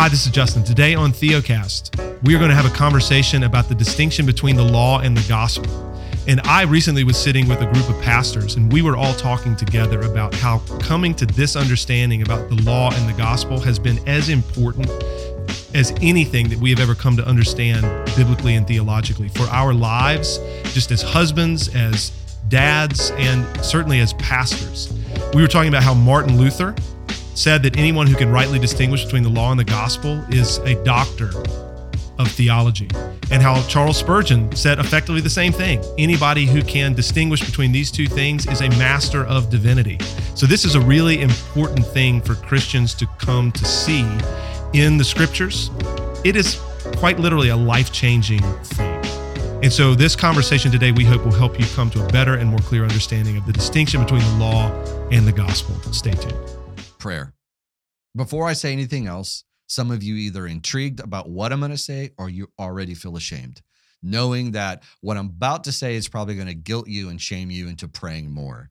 Hi, this is Justin. Today on Theocast, we are going to have a conversation about the distinction between the law and the gospel. And I recently was sitting with a group of pastors, and we were all talking together about how coming to this understanding about the law and the gospel has been as important as anything that we have ever come to understand biblically and theologically for our lives, just as husbands, as dads, and certainly as pastors. We were talking about how Martin Luther said that anyone who can rightly distinguish between the law and the gospel is a doctor of theology, and how Charles Spurgeon said effectively the same thing. Anybody who can distinguish between these two things is a master of divinity. So, this is a really important thing for Christians to come to see in the scriptures. It is quite literally a life changing thing. And so, this conversation today, we hope will help you come to a better and more clear understanding of the distinction between the law and the gospel. Stay tuned. Prayer. Before I say anything else, some of you either intrigued about what I'm going to say or you already feel ashamed, knowing that what I'm about to say is probably going to guilt you and shame you into praying more.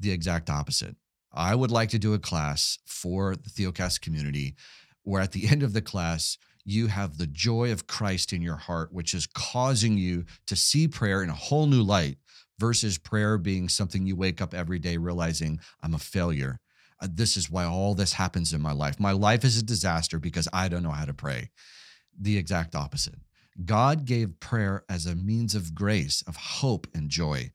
The exact opposite. I would like to do a class for the Theocast community where at the end of the class, you have the joy of Christ in your heart, which is causing you to see prayer in a whole new light versus prayer being something you wake up every day realizing I'm a failure Uh, this is why all this happens in my life. My life is a disaster because I don't know how to pray. The exact opposite. God gave prayer as a means of grace, of hope and joy.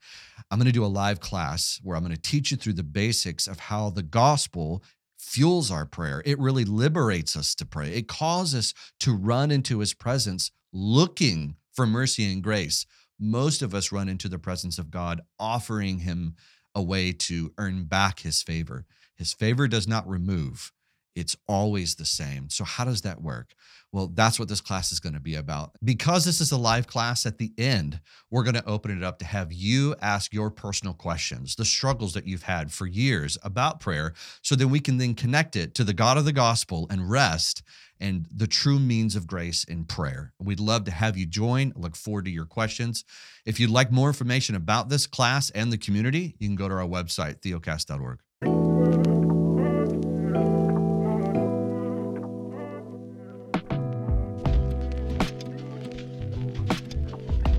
I'm going to do a live class where I'm going to teach you through the basics of how the gospel fuels our prayer. It really liberates us to pray. It calls us to run into his presence looking for mercy and grace. Most of us run into the presence of God offering him a way to earn back his favor. His favor does not remove, it's always the same. So, how does that work? Well, that's what this class is going to be about. Because this is a live class at the end, we're going to open it up to have you ask your personal questions, the struggles that you've had for years about prayer, so that we can then connect it to the God of the gospel and rest and the true means of grace in prayer. We'd love to have you join. Look forward to your questions. If you'd like more information about this class and the community, you can go to our website, theocast.org.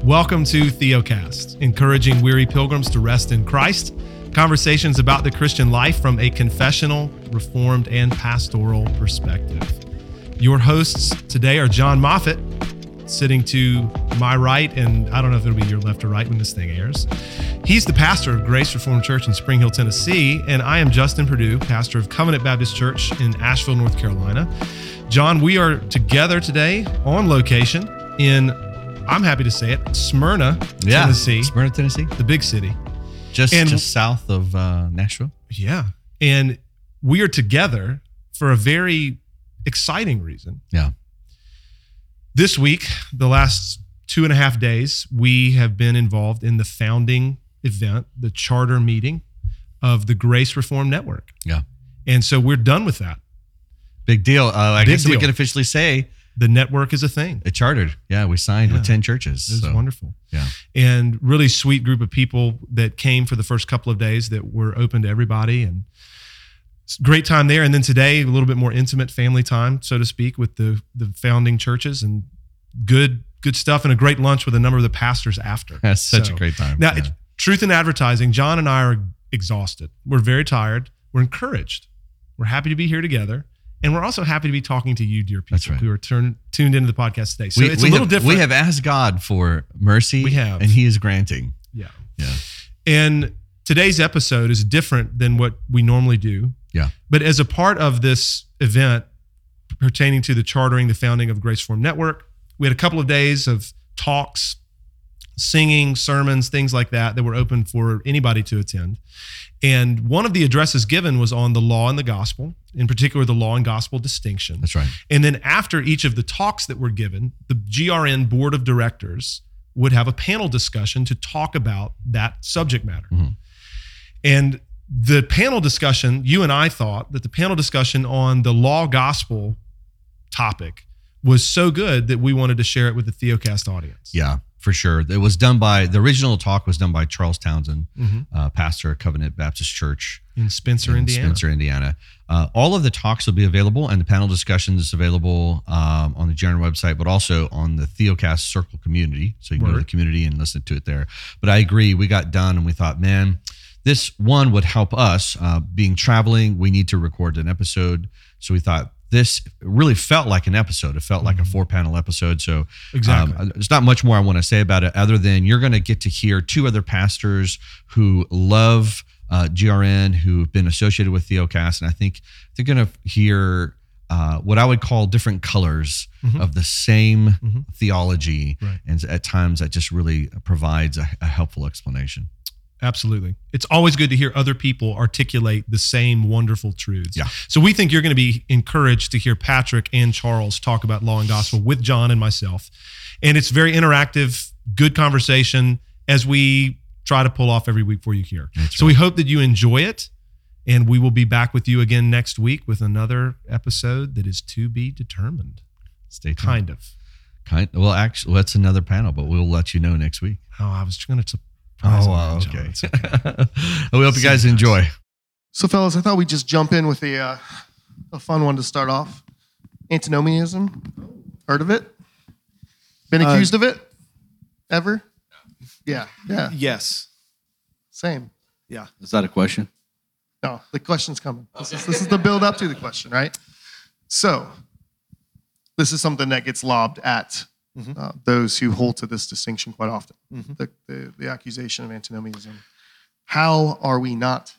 Welcome to Theocast, encouraging weary pilgrims to rest in Christ. Conversations about the Christian life from a confessional, reformed, and pastoral perspective. Your hosts today are John Moffitt, sitting to my right, and I don't know if it'll be your left or right when this thing airs. He's the pastor of Grace Reformed Church in Spring Hill, Tennessee, and I am Justin Perdue, pastor of Covenant Baptist Church in Asheville, North Carolina. John, we are together today on location in I'm happy to say it, Smyrna, Yeah, Tennessee, Smyrna, Tennessee, the big city. just And- just south of uh, Nashville. Yeah. And we are together for a very exciting reason. Yeah. This week, the last two and a half days, we have been involved in the founding event, the charter meeting of the Grace Reform Network. Yeah. And so we're done with that. Big deal. Uh, I Big guess we can officially say The network is a thing. it chartered. Yeah, we signed with ten churches. It was so, wonderful. Yeah. And really sweet group of people that came for the first couple of days that were open to everybody and great time there. And then today, a little bit more intimate family time, so to speak, with the the founding churches and good good stuff and a great lunch with a number of the pastors after. That's such So- a great time. Now, Yeah. it's truth in advertising, John and I are exhausted. We're very tired. We're encouraged. We're happy to be here together. And we're also happy to be talking to you, dear people, That's right. who are turn, tuned into the podcast today. So we, it's we a little have, different. We have asked God for mercy. We have. and He is granting. Yeah. Yeah. And today's episode is different than what we normally do. Yeah. But as a part of this event pertaining to the chartering, the founding of Grace Form Network, we had a couple of days of talks, singing, sermons, things like that, that were open for anybody to attend. And one of the addresses given was on the law and the gospel, in particular, the law and gospel distinction. That's right. And then after each of the talks that were given, the GRN board of directors would have a panel discussion to talk about that subject matter. Mhm. And the panel discussion, you and I thought that the panel discussion on the law gospel topic was so good that we wanted to share it with the Theocast audience. Yeah. For sure. It was done by the original talk was done by Charles Townsend, Mhm. uh, pastor of Covenant Baptist Church in Spencer, in Indiana. Spencer, Indiana. Uh, all of the talks will be available, and the panel discussions is available um, on the GRN website, but also on the Theocast Circle community. So you can go to the community and listen to it there. But I agree, we got done, and we thought, man, this one would help us. Uh, being traveling, we need to record an episode, so we thought. This really felt like an episode. It felt like a four panel episode. So, Exactly. um, there's not much more I want to say about it other than you're going to get to hear two other pastors who love uh, GRN, who've been associated with Theocast, and I think they're going to hear uh, what I would call different colors Mhm. of the same Mhm. theology, Right. and at times that just really provides a, a helpful explanation. Absolutely. It's always good to hear other people articulate the same wonderful truths. Yeah. So we think you're going to be encouraged to hear Patrick and Charles talk about law and gospel with John and myself. And it's very interactive, good conversation as we try to pull off every week for you here. That's so we hope that you enjoy it. And we will be back with you again next week with another episode that is to be determined. Stay tuned. Kind of. Kind. Well, actually, that's another panel, but we'll let you know next week. Oh, I was going to surprise Oh, wow, there, okay. It's we hope you guys See you guys. enjoy. So, fellas, I thought we'd just jump in with a, uh, a fun one to start off. Antinomianism. Heard of it? Been Uh, accused of it? Ever? Yeah. Yeah. Yes. Same. Yeah. Is that a question? No, the question's coming. This is, this is the build up to the question, right? So, this is something that gets lobbed at Mhm. uh, those who hold to this distinction quite often Mhm. the, the, the accusation of antinomianism. How are we not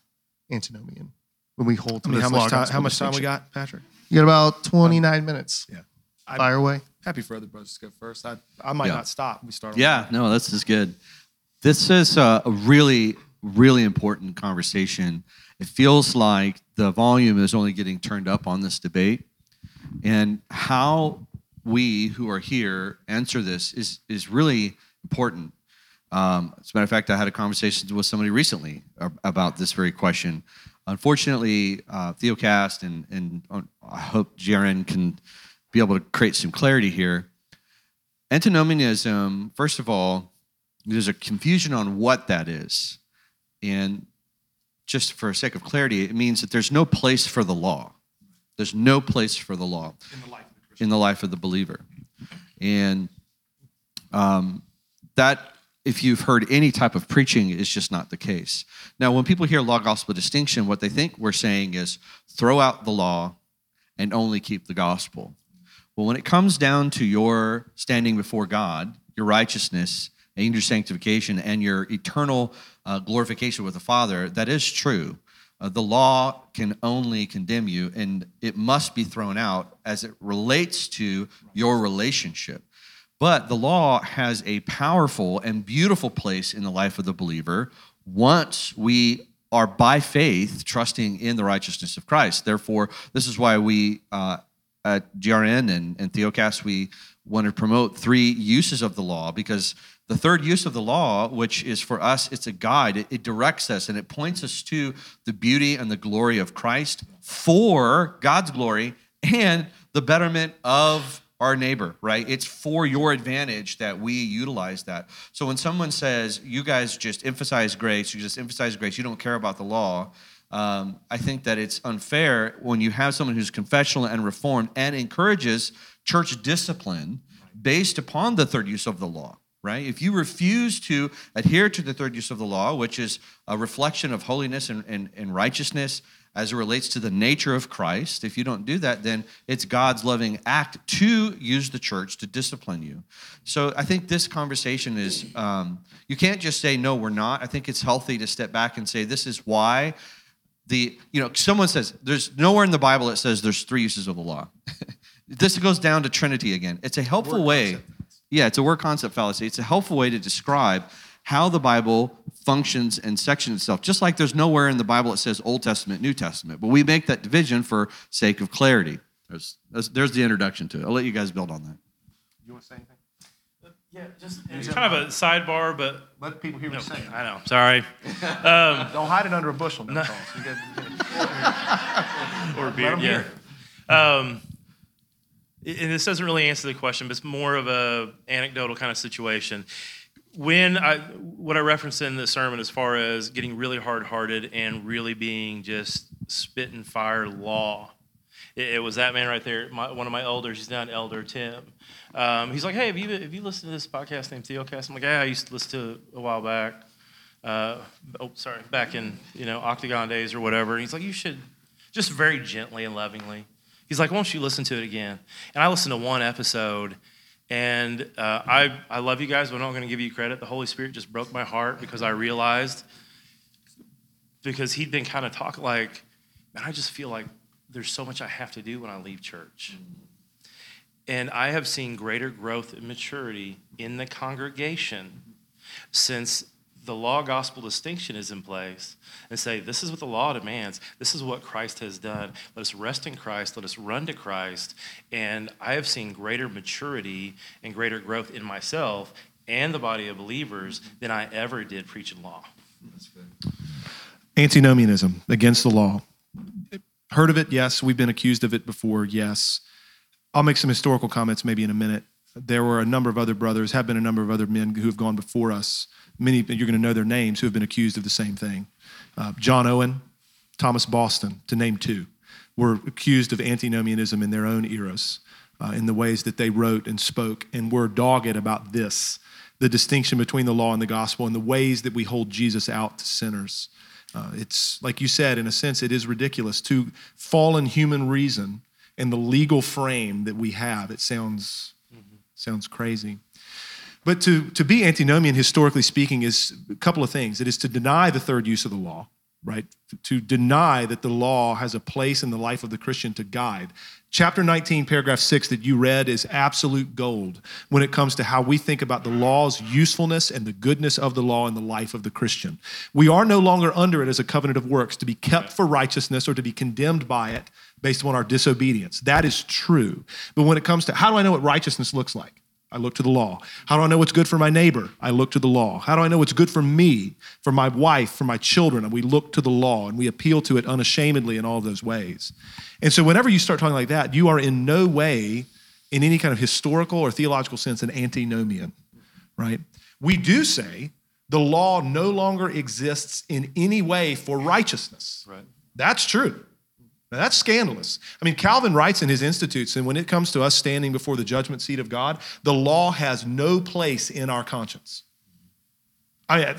antinomian when we hold to I mean, this how much time? How much time we got, Patrick? You got about 29 minutes. Yeah. I- Fire away. Happy for other brothers to go first. I, I might Yeah. not stop. We start. on Yeah, no, this is good. This is a, a really, really important conversation. It feels like the volume is only getting turned up on this debate, and how we who are here answer this is is really important. Um, as a matter of fact, I had a conversation with somebody recently about this very question. Unfortunately, uh, Theocast and and uh, I hope GRN can be able to create some clarity here. Antinomianism, first of all, there's a confusion on what that is. And just for sake of clarity, it means that there's no place for the law. There's no place for the law in the life of the believer. And um, that, if you've heard any type of preaching, is just not the case. Now, when people hear law gospel distinction, what they think we're saying is throw out the law and only keep the gospel. Well, when it comes down to your standing before God, your righteousness, and your sanctification, and your eternal uh, glorification with the Father, that is true. Uh, the law can only condemn you, and it must be thrown out as it relates to your relationship. But the law has a powerful and beautiful place in the life of the believer once we are by faith trusting in the righteousness of Christ. Therefore, this is why we uh, at GRN and, and Theocast, we want to promote three uses of the law because the third use of the law, which is for us, it's a guide. It, it directs us and it points us to the beauty and the glory of Christ for God's glory and the betterment of our neighbor, right? It's for your advantage that we utilize that. So when someone says, you guys just emphasize grace, you just emphasize grace, you don't care about the law, um, I think that it's unfair when you have someone who's confessional and reformed and encourages church discipline based upon the third use of the law, right? If you refuse to adhere to the third use of the law, which is a reflection of holiness and, and, and righteousness as it relates to the nature of Christ, if you don't do that, then it's God's loving act to use the church to discipline you. So I think this conversation is, um, you can't just say, no, we're not. I think it's healthy to step back and say, this is why the you know someone says there's nowhere in the bible that says there's three uses of the law this goes down to trinity again it's a helpful way yeah it's a word concept fallacy it's a helpful way to describe how the bible functions and sections itself just like there's nowhere in the bible it says old testament new testament but we make that division for sake of clarity there's, there's, there's the introduction to it i'll let you guys build on that You want to say anything? Yeah, just it's kind of a sidebar, but Let people hear no, what you're saying. I know. Sorry. Um, Don't hide it under a bushel. No. or beer. Yeah. Um, and this doesn't really answer the question, but it's more of a anecdotal kind of situation. When I what I referenced in the sermon as far as getting really hard hearted and really being just spit and fire law. It, it was that man right there, my, one of my elders. He's now an elder, Tim. Um, he's like, "Hey, have you have you listened to this podcast named Theocast?" I'm like, "Yeah, I used to listen to it a while back." Uh, oh, sorry, back in you know Octagon days or whatever. And he's like, "You should," just very gently and lovingly. He's like, "Why don't you listen to it again?" And I listened to one episode, and uh, I I love you guys, but I'm not going to give you credit. The Holy Spirit just broke my heart because I realized because he'd been kind of talking like, man, I just feel like there's so much I have to do when I leave church. And I have seen greater growth and maturity in the congregation since the law gospel distinction is in place and say, this is what the law demands. This is what Christ has done. Let us rest in Christ. Let us run to Christ. And I have seen greater maturity and greater growth in myself and the body of believers than I ever did preaching law. Antinomianism, against the law. Heard of it? Yes. We've been accused of it before? Yes. I'll make some historical comments maybe in a minute. There were a number of other brothers, have been a number of other men who have gone before us. Many, you're going to know their names, who have been accused of the same thing. Uh, John Owen, Thomas Boston, to name two, were accused of antinomianism in their own eras, uh, in the ways that they wrote and spoke, and were dogged about this the distinction between the law and the gospel, and the ways that we hold Jesus out to sinners. Uh, it's like you said, in a sense, it is ridiculous to fallen human reason and the legal frame that we have. It sounds sounds crazy. But to, to be antinomian, historically speaking, is a couple of things. It is to deny the third use of the law, right? To deny that the law has a place in the life of the Christian to guide. Chapter 19, paragraph 6 that you read is absolute gold when it comes to how we think about the law's usefulness and the goodness of the law in the life of the Christian. We are no longer under it as a covenant of works to be kept for righteousness or to be condemned by it based on our disobedience. That is true. But when it comes to how do I know what righteousness looks like? I look to the law. How do I know what's good for my neighbor? I look to the law. How do I know what's good for me, for my wife, for my children? And we look to the law and we appeal to it unashamedly in all of those ways. And so, whenever you start talking like that, you are in no way, in any kind of historical or theological sense, an antinomian, right? We do say the law no longer exists in any way for righteousness. Right. That's true. Now, that's scandalous. I mean, Calvin writes in his Institutes, and when it comes to us standing before the judgment seat of God, the law has no place in our conscience. I,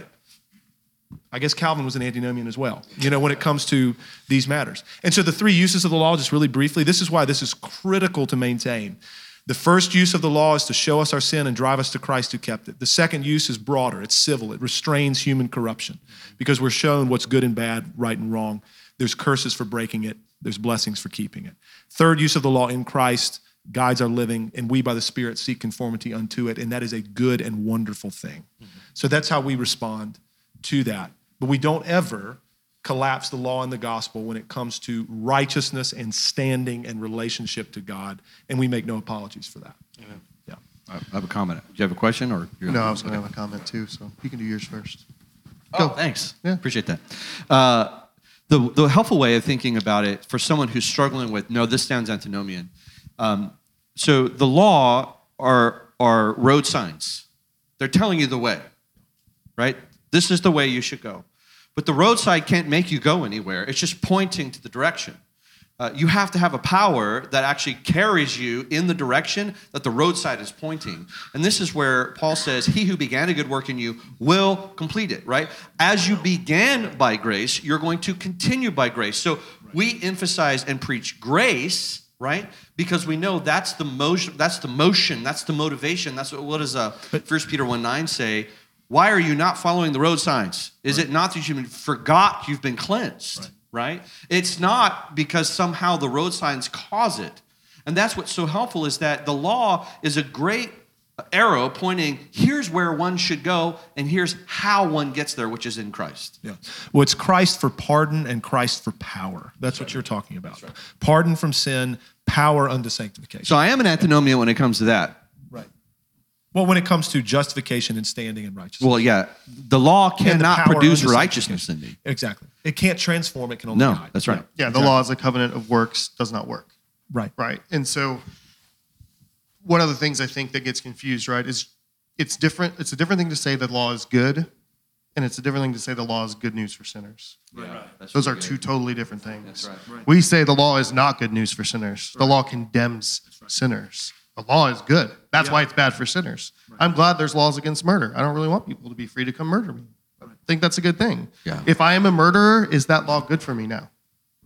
I guess Calvin was an antinomian as well, you know, when it comes to these matters. And so the three uses of the law, just really briefly, this is why this is critical to maintain. The first use of the law is to show us our sin and drive us to Christ who kept it. The second use is broader, it's civil, it restrains human corruption because we're shown what's good and bad, right and wrong. There's curses for breaking it, there's blessings for keeping it. Third use of the law in Christ guides our living, and we by the Spirit seek conformity unto it, and that is a good and wonderful thing. So that's how we respond to that. But we don't ever collapse the law and the gospel when it comes to righteousness and standing and relationship to God, and we make no apologies for that. Yeah. I have a comment. Do you have a question or? you're- No, I was going to have a comment too, so you can do yours first. Oh, Go. thanks. Yeah. Appreciate that. Uh, the, the helpful way of thinking about it for someone who's struggling with, no, this sounds antinomian. Um, so the law are, are road signs. They're telling you the way, right? This is the way you should go. But the roadside can't make you go anywhere. It's just pointing to the direction. Uh, you have to have a power that actually carries you in the direction that the roadside is pointing. And this is where Paul says, He who began a good work in you will complete it, right? As you began by grace, you're going to continue by grace. So we emphasize and preach grace, right? Because we know that's the motion, that's the motion, that's the motivation. That's what, what does uh, 1 Peter 1 9 say? Why are you not following the road signs? Is it not that you've forgot you've been cleansed? right? It's not because somehow the road signs cause it. And that's what's so helpful is that the law is a great arrow pointing here's where one should go and here's how one gets there which is in Christ. Yeah. Well, it's Christ for pardon and Christ for power. That's what you're talking about. Pardon from sin, power unto sanctification. So I am an antinomian when it comes to that. Right. Well, when it comes to justification and standing in righteousness. Well, yeah, the law And the cannot produce righteousness in me. exactly. It can't transform, it can only No, guide. that's right. Yeah, the law as a covenant of works does not work. Right. Right. And so one of the things I think that gets confused, right, is it's different. It's a different thing to say that law is good, and it's a different thing to say the law is good news for sinners. Yeah, that's Those are really two totally different things. That's right. We say the law is not good news for sinners. The law condemns sinners. The law is good. That's why it's bad for sinners. I'm glad there's laws against murder. I don't really want people to be free to come murder me. I think that's a good thing. Yeah. If I am a murderer, is that law good for me now?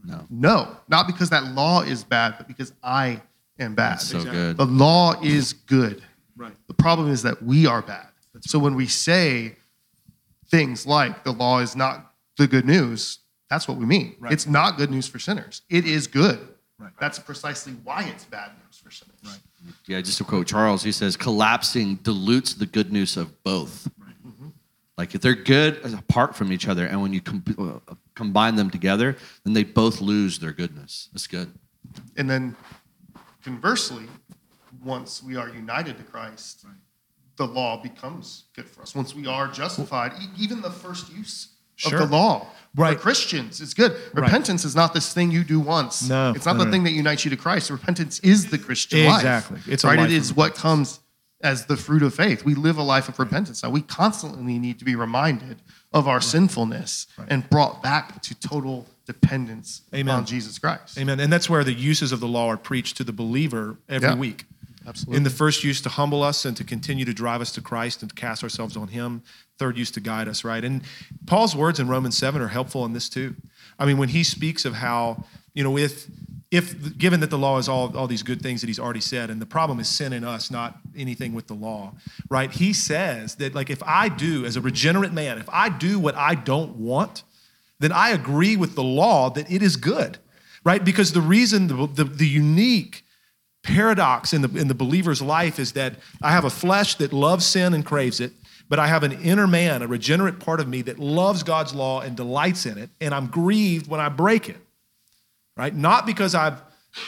No. No, not because that law is bad, but because I am bad. So good. The law is good. Right. The problem is that we are bad. so when we say things like the law is not the good news, that's what we mean. Right. It's not good news for sinners. It is good. Right. That's precisely why it's bad news for sinners. Right. Yeah, just to quote Charles, he says, collapsing dilutes the good news of both. Like if they're good apart from each other, and when you com- uh, combine them together, then they both lose their goodness. That's good. And then conversely, once we are united to Christ, the law becomes good for us. Once we are justified, e- even the first use Sure. of the law Right. for Christians it's good. Right. Repentance is not this thing you do once. No, it's not no, the no. thing that unites you to Christ. Repentance is the Christian life. Exactly. It's right. life It what comes as the fruit of faith. We live a life of repentance. Now we constantly need to be reminded of our sinfulness and brought back to total dependence Amen. on Jesus Christ. Amen. And that's where the uses of the law are preached to the believer every Yeah. week. Absolutely. In the first use to humble us and to continue to drive us to Christ and to cast ourselves on Him. Third use to guide us, right? And Paul's words in Romans 7 are helpful in this too. I mean, when he speaks of how, you know, if if given that the law is all, all these good things that he's already said, and the problem is sin in us, not anything with the law, right? He says that like if I do, as a regenerate man, if I do what I don't want, then I agree with the law that it is good, right? Because the reason, the, the, the unique paradox in the, in the believer's life is that I have a flesh that loves sin and craves it, but I have an inner man, a regenerate part of me that loves God's law and delights in it, and I'm grieved when I break it, right? Not because I've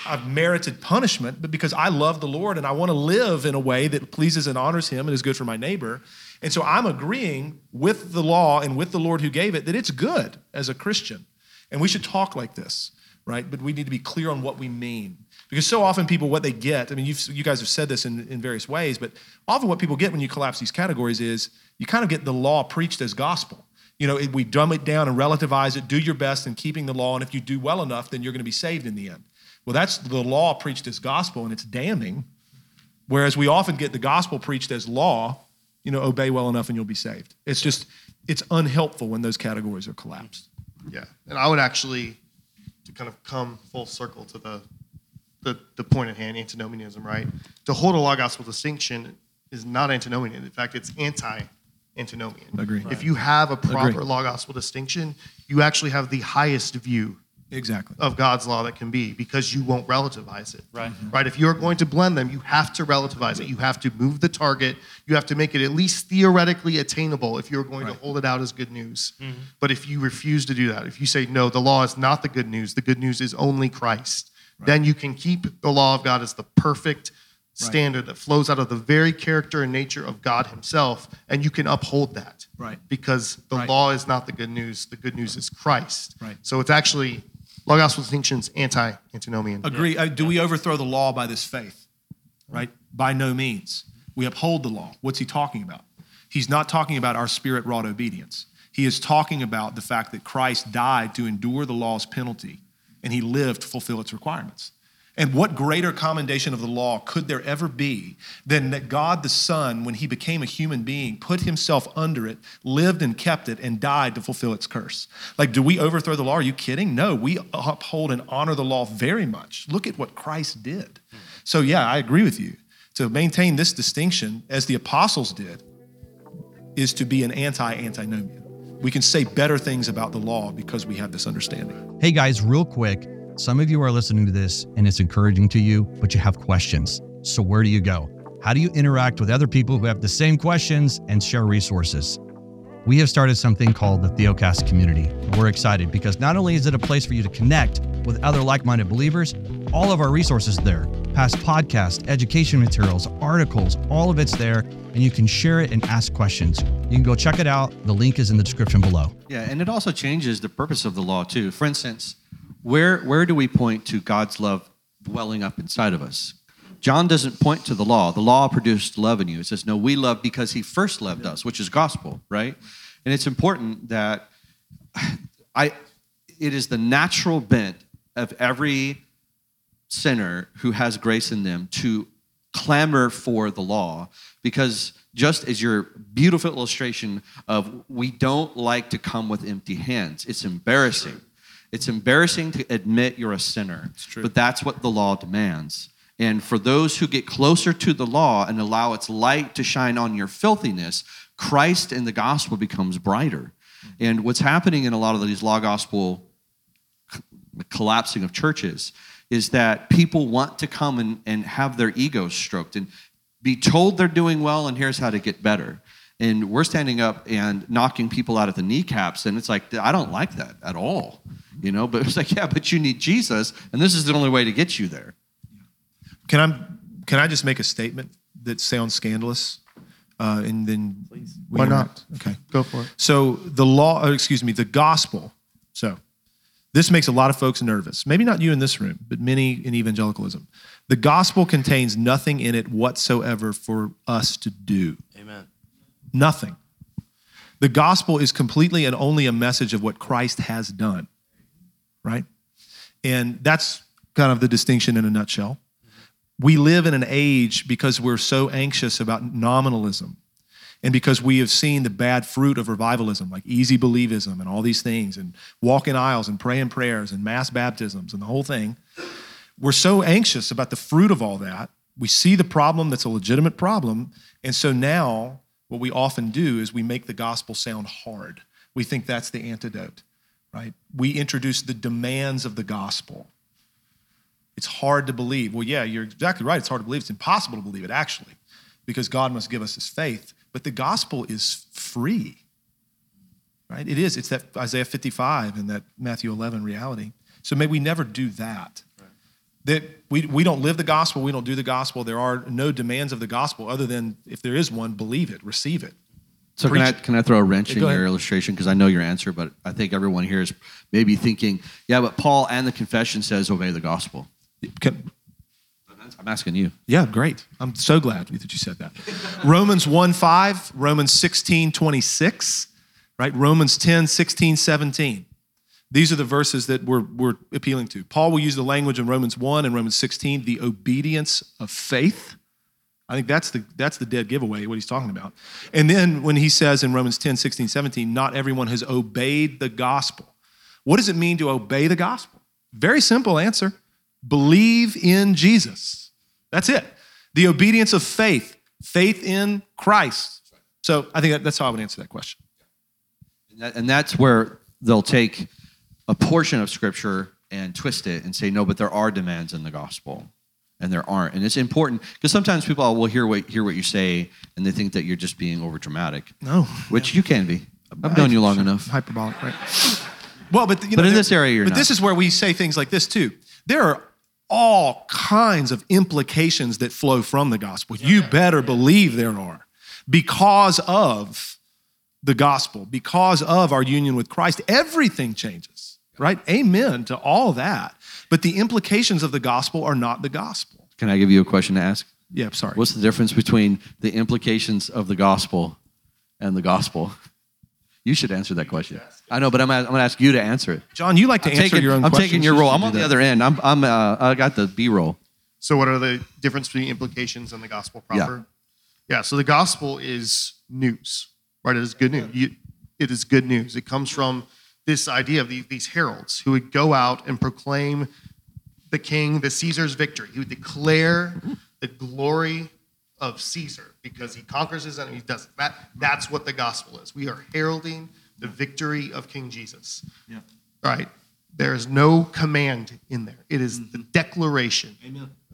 I've merited punishment, but because I love the Lord and I want to live in a way that pleases and honors Him and is good for my neighbor. And so I'm agreeing with the law and with the Lord who gave it that it's good as a Christian. And we should talk like this, right? But we need to be clear on what we mean. Because so often people, what they get, I mean, you guys have said this in, in various ways, but often what people get when you collapse these categories is you kind of get the law preached as gospel. You know, we dumb it down and relativize it, do your best in keeping the law, and if you do well enough, then you're going to be saved in the end. Well, that's the law preached as gospel, and it's damning. Whereas we often get the gospel preached as law, you know, obey well enough and you'll be saved. It's just, it's unhelpful when those categories are collapsed. Yeah, and I would actually, to kind of come full circle to the, the, the point at hand, antinomianism, right? To hold a law gospel distinction is not antinomian. In fact, it's anti-antinomian. Agree. If you have a proper Agree. law gospel distinction, you actually have the highest view Exactly. of God's law that can be because you won't relativize it. Right. Mm-hmm. Right. If you're going to blend them, you have to relativize it. You have to move the target. You have to make it at least theoretically attainable if you're going to hold it out as good news. Mm-hmm. But if you refuse to do that, if you say, no, the law is not the good news, the good news is only Christ, then you can keep the law of God as the perfect standard that flows out of the very character and nature of God Himself, and you can uphold that. Right. Because the Right. law is not the good news, the good news is Christ. Right. So it's actually law gospel distinctions anti antinomian. Agree. Uh, Do we overthrow the law by this faith? Right? By no means. We uphold the law. What's he talking about? He's not talking about our spirit wrought obedience. He is talking about the fact that Christ died to endure the law's penalty and he lived to fulfill its requirements. And what greater commendation of the law could there ever be than that God the Son, when he became a human being, put himself under it, lived and kept it, and died to fulfill its curse? Like, do we overthrow the law? Are you kidding? No, we uphold and honor the law very much. Look at what Christ did. So, yeah, I agree with you. To maintain this distinction, as the apostles did, is to be an anti antinomian. We can say better things about the law because we have this understanding. Hey guys, real quick. Some of you are listening to this and it's encouraging to you, but you have questions. So, where do you go? How do you interact with other people who have the same questions and share resources? We have started something called the Theocast community. We're excited because not only is it a place for you to connect with other like minded believers, all of our resources there past podcasts, education materials, articles, all of it's there, and you can share it and ask questions. You can go check it out. The link is in the description below. Yeah, and it also changes the purpose of the law too. For instance, where where do we point to God's love dwelling up inside of us? John doesn't point to the law. The law produced love in you. It says, no, we love because he first loved us, which is gospel, right? And it's important that I it is the natural bent of every sinner who has grace in them to clamor for the law because just as your beautiful illustration of we don't like to come with empty hands it's embarrassing. It's embarrassing to admit you're a sinner but that's what the law demands. And for those who get closer to the law and allow its light to shine on your filthiness christ and the gospel becomes brighter. And what's happening in a lot of these law gospel collapsing of churches is that people want to come and, and have their egos stroked and be told they're doing well and here's how to get better and we're standing up and knocking people out at the kneecaps and it's like i don't like that at all you know but it's like yeah but you need jesus and this is the only way to get you there Can I can I just make a statement that sounds scandalous? Uh, and then Please. Why not? Okay. Go for it. So the law, excuse me, the gospel. So this makes a lot of folks nervous. Maybe not you in this room, but many in evangelicalism. The gospel contains nothing in it whatsoever for us to do. Amen. Nothing. The gospel is completely and only a message of what Christ has done, right? And that's kind of the distinction in a nutshell. We live in an age because we're so anxious about nominalism and because we have seen the bad fruit of revivalism, like easy believism and all these things, and walking aisles and praying prayers and mass baptisms and the whole thing, we're so anxious about the fruit of all that. We see the problem that's a legitimate problem. And so now, what we often do is we make the gospel sound hard. We think that's the antidote, right? We introduce the demands of the gospel. It's hard to believe. Well, yeah, you're exactly right. It's hard to believe. It's impossible to believe it, actually, because God must give us his faith. But the gospel is free, right? It is. It's that Isaiah 55 and that Matthew 11 reality. So may we never do that. That we, we don't live the gospel, we don't do the gospel. There are no demands of the gospel other than if there is one, believe it, receive it. So can I, can I throw a wrench Yeah, in your illustration? Because I know your answer, but I think everyone here is maybe thinking, yeah, but Paul and the confession says obey the gospel. Can, I'm asking you. Yeah, great. I'm so glad that you said that. Romans 1 5, Romans 16 26, right? Romans 10 16 17. These are the verses that we're, we're appealing to. Paul will use the language in Romans 1 and Romans 16, the obedience of faith. I think that's the, that's the dead giveaway, what he's talking about. And then when he says in Romans 10 16 17, not everyone has obeyed the gospel. What does it mean to obey the gospel? Very simple answer believe in Jesus. That's it. The obedience of faith, faith in Christ. So I think that's how I would answer that question. And, that, and that's where they'll take a portion of scripture and twist it and say, no, but there are demands in the gospel. And there aren't. And it's important because sometimes people will hear what, hear what you say and they think that you're just being over dramatic, No, which you can be. I've known you long enough. hyperbolic, right? Well, but you know, But in there- this area, you're but not. this is where we say things like this too. There are all kinds of implications that flow from the gospel. You better believe there are, because of the gospel, because of our union with Christ. Everything changes, right? Amen to all that. But the implications of the gospel are not the gospel. Can I give you a question to ask? Yeah, sorry. What's the difference between the implications of the gospel and the gospel? You should answer that question. I know, but I'm, I'm going to ask you to answer it. John, you like to I'm answer taking, your own I'm questions. taking your You role. should I'm do on the that. other end. I'm, I'm uh, I got the B roll. So, what are the difference between implications and the gospel proper? Yeah. so the gospel is news, right? It is good news. You, it is good news. It comes from this idea of these, these heralds who would go out and proclaim the king, the Caesar's victory. He would declare the glory of Caesar because he conquers his enemy. He does that. That's what the gospel is. We are heralding the victory of King Jesus. Yeah. Right. There is no command in there. It is the mm-hmm. declaration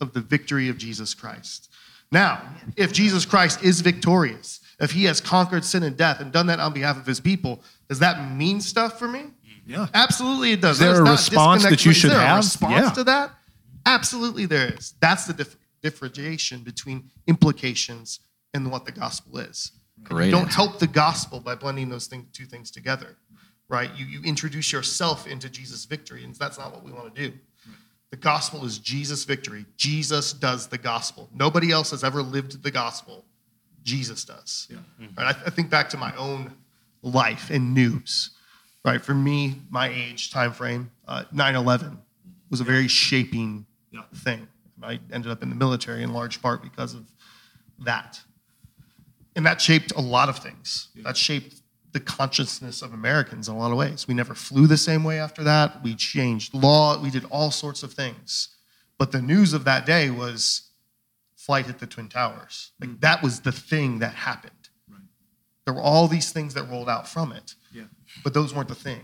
of the victory of Jesus Christ. Now, if Jesus Christ is victorious, if he has conquered sin and death and done that on behalf of his people, does that mean stuff for me? Yeah. Absolutely, it does. Is there There's a not response disconnect that you from- should is there have? A response Yeah. to that? Absolutely, there is. That's the dif- differentiation between implications and what the gospel is. Great You don't help the gospel by blending those thing, two things together, right? You, you introduce yourself into Jesus' victory, and that's not what we want to do. The gospel is Jesus' victory. Jesus does the gospel. Nobody else has ever lived the gospel. Jesus does. Right? I, I think back to my own life and news. Right? For me, my age, time frame, uh, 9/11 was a very shaping thing. I ended up in the military in large part because of that. And that shaped a lot of things. That shaped the consciousness of Americans in a lot of ways. We never flew the same way after that. We changed law. We did all sorts of things. But the news of that day was flight at the Twin Towers. Like mm. that was the thing that happened. There were all these things that rolled out from it. Yeah. But those weren't the thing.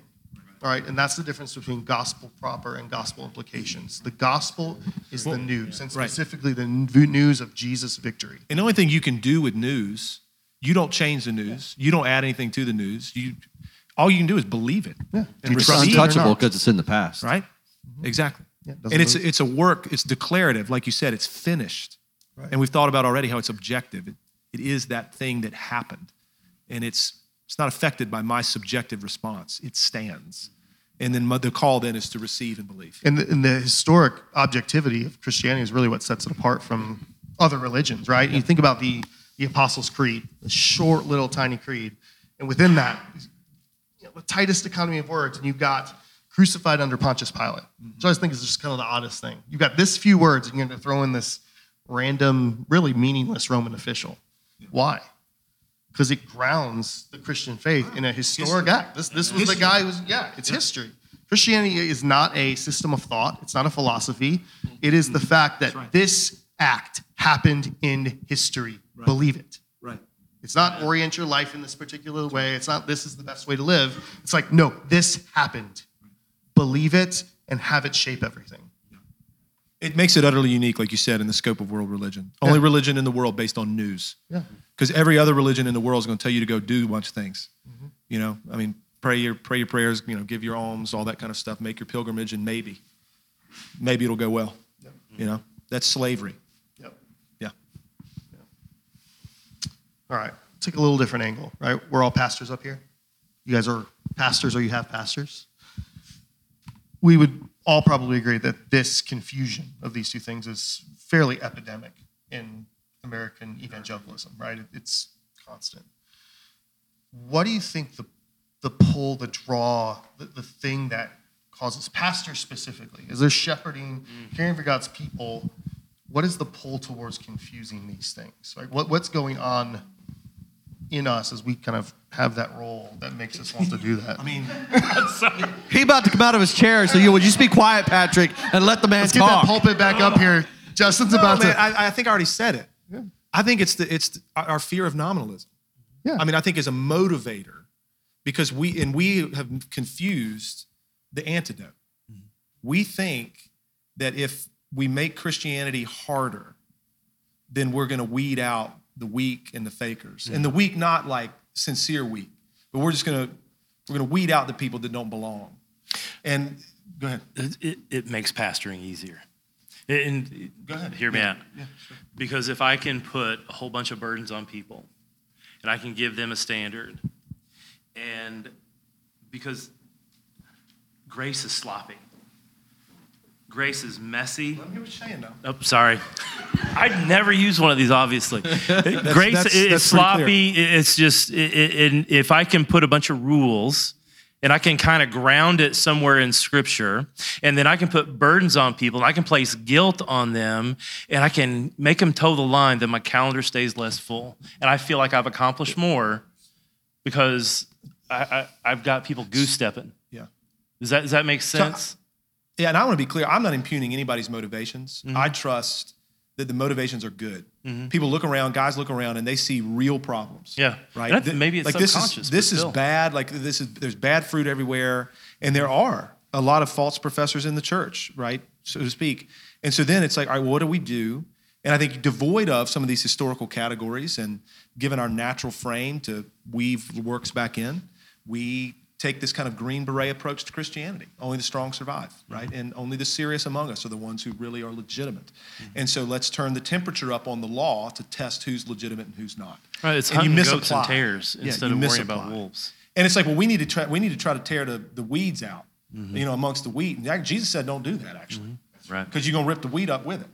All right, and that's the difference between gospel proper and gospel implications. The gospel is the news, and Right. specifically the news of Jesus' victory. And the only thing you can do with news, you don't change the news. You don't add anything to the news. You, all you can do is believe it Yeah. and It's It's receive it, or untouchable because it's in the past. right? Mm-hmm. Exactly. Yeah, it doesn't and it's move. it's a work. It's declarative, like you said. It's finished. And we've thought about already how it's objective. It, it is that thing that happened, and it's it's not affected by my subjective response. It stands. And then the call then is to receive and believe. And the, and the historic objectivity of Christianity is really what sets it apart from other religions, right? You think about the, the Apostles' Creed, the short little tiny creed, and within that, you know, the tightest economy of words, and you've got crucified under Pontius Pilate, which I always think is just kind of the oddest thing. You've got this few words, and you're going to throw in this random, really meaningless Roman official. Why? Because it grounds the Christian faith in a historic act. This, this was the guy who was, yeah, it's history. Christianity is not a system of thought, it's not a philosophy. It is the fact that this act happened in history. Believe it. Right. It's not orient your life in this particular way. It's not this is the best way to live. It's like, no, this happened. Believe it and have it shape everything. It makes it utterly unique, like you said, in the scope of world religion. Only religion in the world based on news. Yeah. Because every other religion in the world is going to tell you to go do a bunch of things. Mm-hmm. You know, I mean, pray your pray your prayers. You know, give your alms, all that kind of stuff. Make your pilgrimage, and maybe, maybe it'll go well. You know, that's slavery. Yep. Yeah. All right. Take a little different angle, right? We're all pastors up here. You guys are pastors or you have pastors. We would all probably agree that this confusion of these two things is fairly epidemic in American evangelicalism, right? It's constant. What do you think the, the pull, the draw, the, the thing that causes pastors specifically? Is there shepherding, mm. caring for God's people? What is the pull towards confusing these things? Right? What, what's going on in us as we kind of have that role that makes us want to do that? I mean, He about to come out of his chair, so you would you just be quiet, Patrick, and let the man let's get that pulpit back up here. Justin's no, about man, to. I, I think I already said it. Yeah. I think it's the it's the, our fear of nominalism. Yeah. I mean, I think is a motivator because we and we have confused the antidote. Mm-hmm. We think that if we make Christianity harder, then we're going to weed out the weak and the fakers. And the weak, not like sincere weak, but we're just going to we're to weed out the people that don't belong. And go ahead. it, it, it makes pastoring easier. And Go ahead. hear me Yeah. out. Because if I can put a whole bunch of burdens on people and I can give them a standard, and because grace is sloppy, grace is messy. Let me hear what you're saying now. Oh, sorry. I'd never use one of these, obviously. Grace that's- is that's sloppy. It's just, it, it, if I can put a bunch of rules and I can kind of ground it somewhere in scripture, and then I can put burdens on people and I can place guilt on them and I can make them toe the line, then my calendar stays less full. And I feel like I've accomplished more because I, I, I've got people goose stepping. Yeah. Does that, does that make sense? Yeah, and I want to be clear. I'm not impugning anybody's motivations. Mm-hmm. I trust that the motivations are good. People look around, guys look around, and they see real problems. Yeah. right. And I think Th- maybe it's like this subconscious, is this is bad. Like this is there's bad fruit everywhere, and there are a lot of false professors in the church, right, so to speak. And so then it's like, all right, well, what do we do? And I think devoid of some of these historical categories, and given our natural frame to weave works back in, we take this kind of green beret approach to Christianity. Only the strong survive, mm-hmm. right? And only the serious among us are the ones who really are legitimate. Mm-hmm. And so let's turn the temperature up on the law to test who's legitimate and who's not. Right, it's And you goats and misapply. tares Yeah, instead of worrying about wolves. And it's like, well, we need to try. We need to try to tear the, the weeds out, Mm-hmm. you know, amongst the wheat. And Jesus said, don't do that. Actually, mm-hmm. Right. Because you're going to rip the wheat up with it.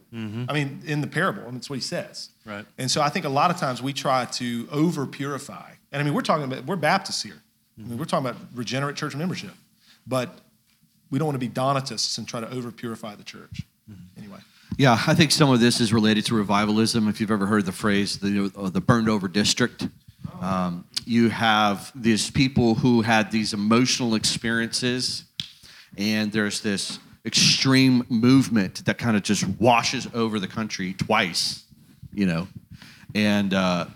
I mean, in the parable, I mean, that's what he says. Right. And so I think a lot of times we try to over purify. And I mean, we're talking about, we're Baptists here. I mean, we're talking about regenerate church membership. But we don't want to be Donatists and try to over purify the church. Anyway. Yeah, I think some of this is related to revivalism. If you've ever heard the phrase the, uh, the burned over district, um, you have these people who had these emotional experiences, and there's this extreme movement that kind of just washes over the country twice, you know. And uh,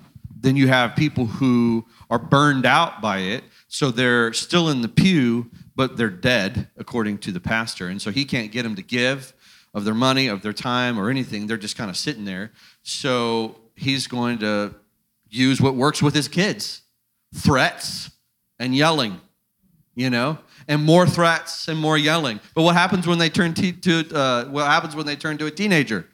then you have people who are burned out by it, so they're still in the pew, but they're dead, according to the pastor. And so he can't get them to give of their money, of their time, or anything. They're just kind of sitting there. So he's going to use what works with his kids threats and yelling, you know, and more threats and more yelling. But what happens when they turn te- to uh, what happens when they turn to a teenager?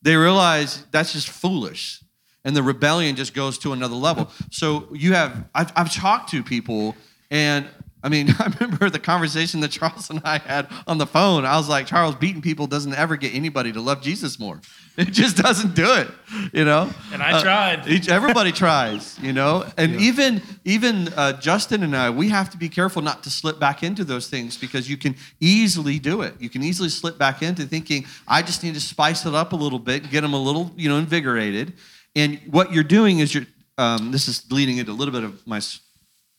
They realize that's just foolish, and the rebellion just goes to another level. So you have I've, I've talked to people, and I mean I remember the conversation that Charles and I had on the phone. I was like, Charles, beating people doesn't ever get anybody to love Jesus more. It just doesn't do it, you know. And I Uh, tried. each everybody tries, you know, and even even uh, Justin and I, we have to be careful not to slip back into those things because you can easily do it. You can easily slip back into thinking, I just need to spice it up a little bit, get them a little, you know, invigorated. And what you're doing is you're. Um, this is leading into a little bit of my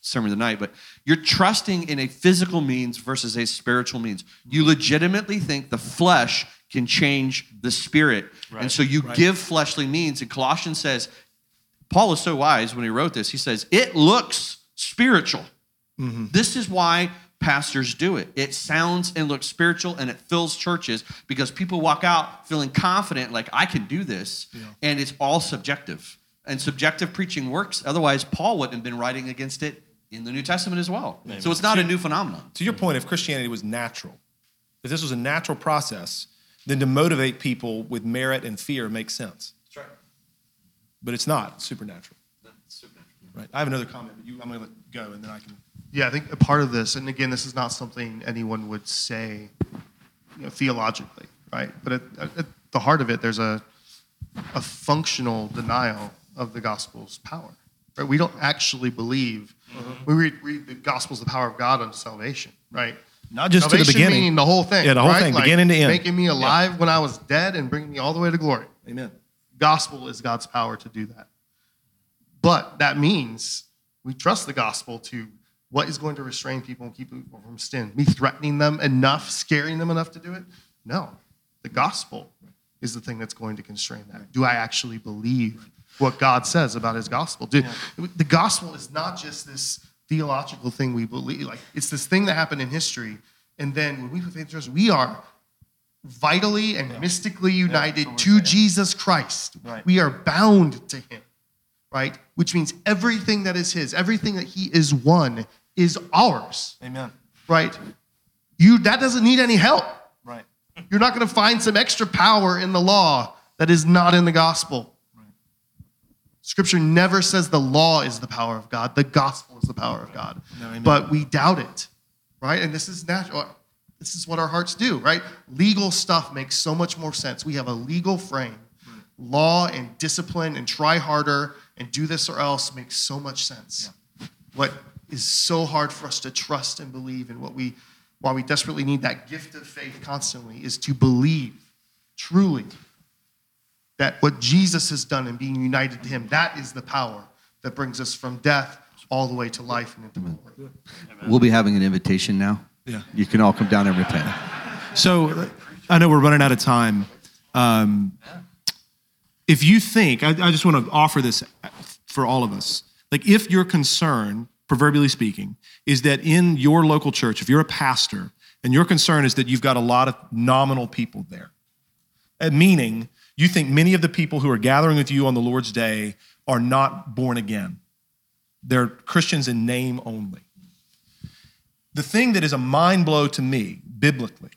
sermon tonight, but you're trusting in a physical means versus a spiritual means. You legitimately think the flesh can change the spirit, and so you give fleshly means. And Colossians says, Paul is so wise when he wrote this. He says, It looks spiritual. This is why pastors do it. It sounds and looks spiritual and it fills churches because people walk out feeling confident, like, I can do this. And it's all subjective. And subjective preaching works. Otherwise, Paul wouldn't have been writing against it in the New Testament as well. So it's not a new phenomenon. To your point, if Christianity was natural, if this was a natural process, then to motivate people with merit and fear makes sense. That's right. But it's not it's supernatural. Right. I have another comment, but you, I'm going to let go, and then I can. Yeah, I think a part of this, and again, this is not something anyone would say, you know, theologically, right? But at, at the heart of it, there's a a functional denial of the gospel's power. Right? We don't actually believe. Mm-hmm. We read, read the gospel's the power of God unto salvation, right? Not just to the beginning. meaning the whole thing. Yeah, the whole right? thing, Like, beginning to end. Making me alive when I was dead and bringing me all the way to glory. Amen. Gospel is God's power to do that. But that means we trust the gospel to what is going to restrain people and keep people from sin. Me threatening them enough, scaring them enough to do it? No. The gospel is the thing that's going to constrain that. Do I actually believe what God says about his gospel? Do, The gospel is not just this theological thing we believe. Like it's this thing that happened in history. And then when we put faith in Jesus, we are vitally and mystically united to Jesus Christ. We are bound to him, right? Which means everything that is his, everything that he is one is ours, Amen. right? You that doesn't need any help. Right. You're not going to find some extra power in the law that is not in the gospel. Scripture never says the law is the power of God. The gospel is the power of God. amen. but we doubt it, right? And this is natural. Uh, this is what our hearts do, right? Legal stuff makes so much more sense. We have a legal frame. Hmm. Law and discipline and try harder and do this or else makes so much sense. What is so hard for us to trust and believe and what we why we desperately need that gift of faith constantly is to believe truly that what Jesus has done and being united to him, that is the power that brings us from death all the way to life and into glory. We'll be having an invitation now. Yeah. You can all come down and repent. So I know we're running out of time. Um, if you think, I, I just want to offer this for all of us. Like, if your concern, proverbially speaking, is that in your local church, if you're a pastor, and your concern is that you've got a lot of nominal people there, meaning you think many of the people who are gathering with you on the Lord's day are not born again, they're Christians in name only. The thing that is a mind blow to me, biblically,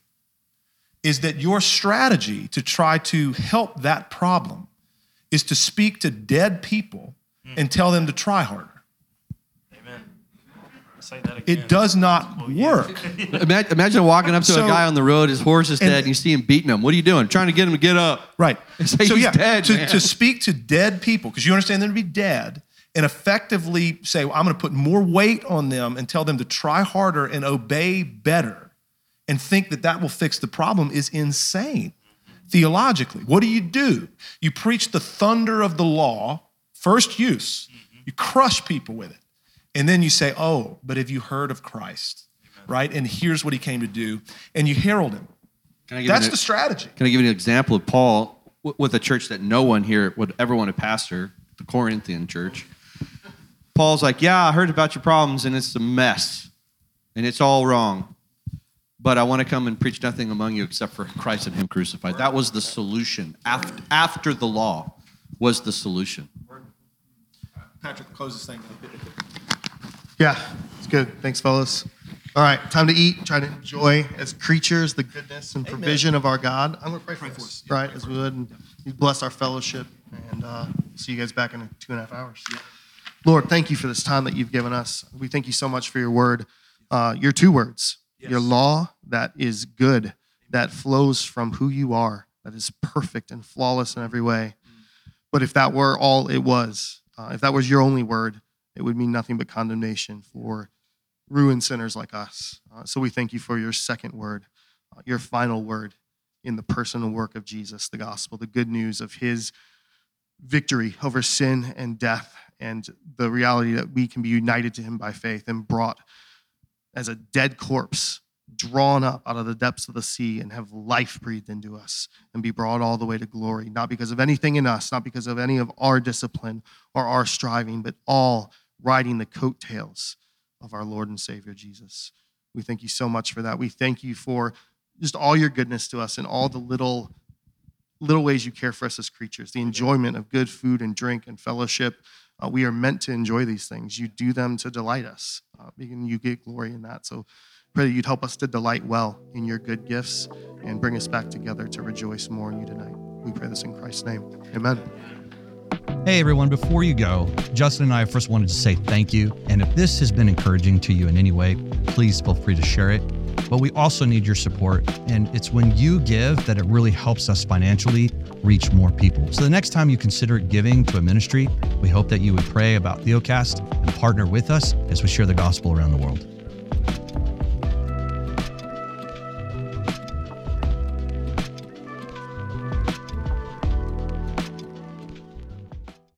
is that your strategy to try to help that problem is to speak to dead people and tell them to try harder. Amen. Say that again. It does not work. Ima- Imagine walking up to So- a guy on the road, his horse is And- dead, and you see him beating him. What are you doing? Trying to get him to get up. Right. Say so he's yeah, dead, to, man. to speak to dead people, because you understand them to be dead, and effectively say, well, I'm going to put more weight on them and tell them to try harder and obey better, and think that that will fix the problem is insane theologically. What do you do? You preach the thunder of the law, first use. You crush people with it. And then you say, oh, but have you heard of Christ? Right? And here's what he came to do. And you herald him. Can I give That's you the strategy. Can I give you an example of Paul with a church that no one here would ever want to pastor, the Corinthian church? Paul's like, yeah, I heard about your problems, and it's a mess, and it's all wrong. But I want to come and preach nothing among you except for Christ and Him crucified. That was the solution. After, after the law was the solution. Patrick, close this thing. Yeah, it's good. Thanks, fellas. All right, time to eat. Try to enjoy as creatures the goodness and provision of our God. I'm going to pray for us, right? As we would. And you bless our fellowship, and uh, see you guys back in two and a half hours. Lord, thank you for this time that you've given us. We thank you so much for your word, uh, your two words, your law that is good, that flows from who you are, that is perfect and flawless in every way. But if that were all it was, uh, if that was your only word, it would mean nothing but condemnation for ruined sinners like us. Uh, so we thank you for your second word, uh, your final word in the personal work of Jesus, the gospel, the good news of his victory over sin and death, and the reality that we can be united to him by faith and brought as a dead corpse, drawn up out of the depths of the sea and have life breathed into us and be brought all the way to glory, not because of anything in us, not because of any of our discipline or our striving, but all riding the coattails of our Lord and Savior Jesus. We thank you so much for that. We thank you for just all your goodness to us and all the little little ways you care for us as creatures, the enjoyment of good food and drink and fellowship. Uh, we are meant to enjoy these things. You do them to delight us, uh, and you get glory in that. So pray that you'd help us to delight well in your good gifts and bring us back together to rejoice more in you tonight. We pray this in Christ's name. Amen. Hey everyone, before you go, Justin and I first wanted to say thank you. And if this has been encouraging to you in any way, please feel free to share it. But we also need your support. And it's when you give that it really helps us financially reach more people. So the next time you consider giving to a ministry, we hope that you would pray about Theocast and partner with us as we share the gospel around the world.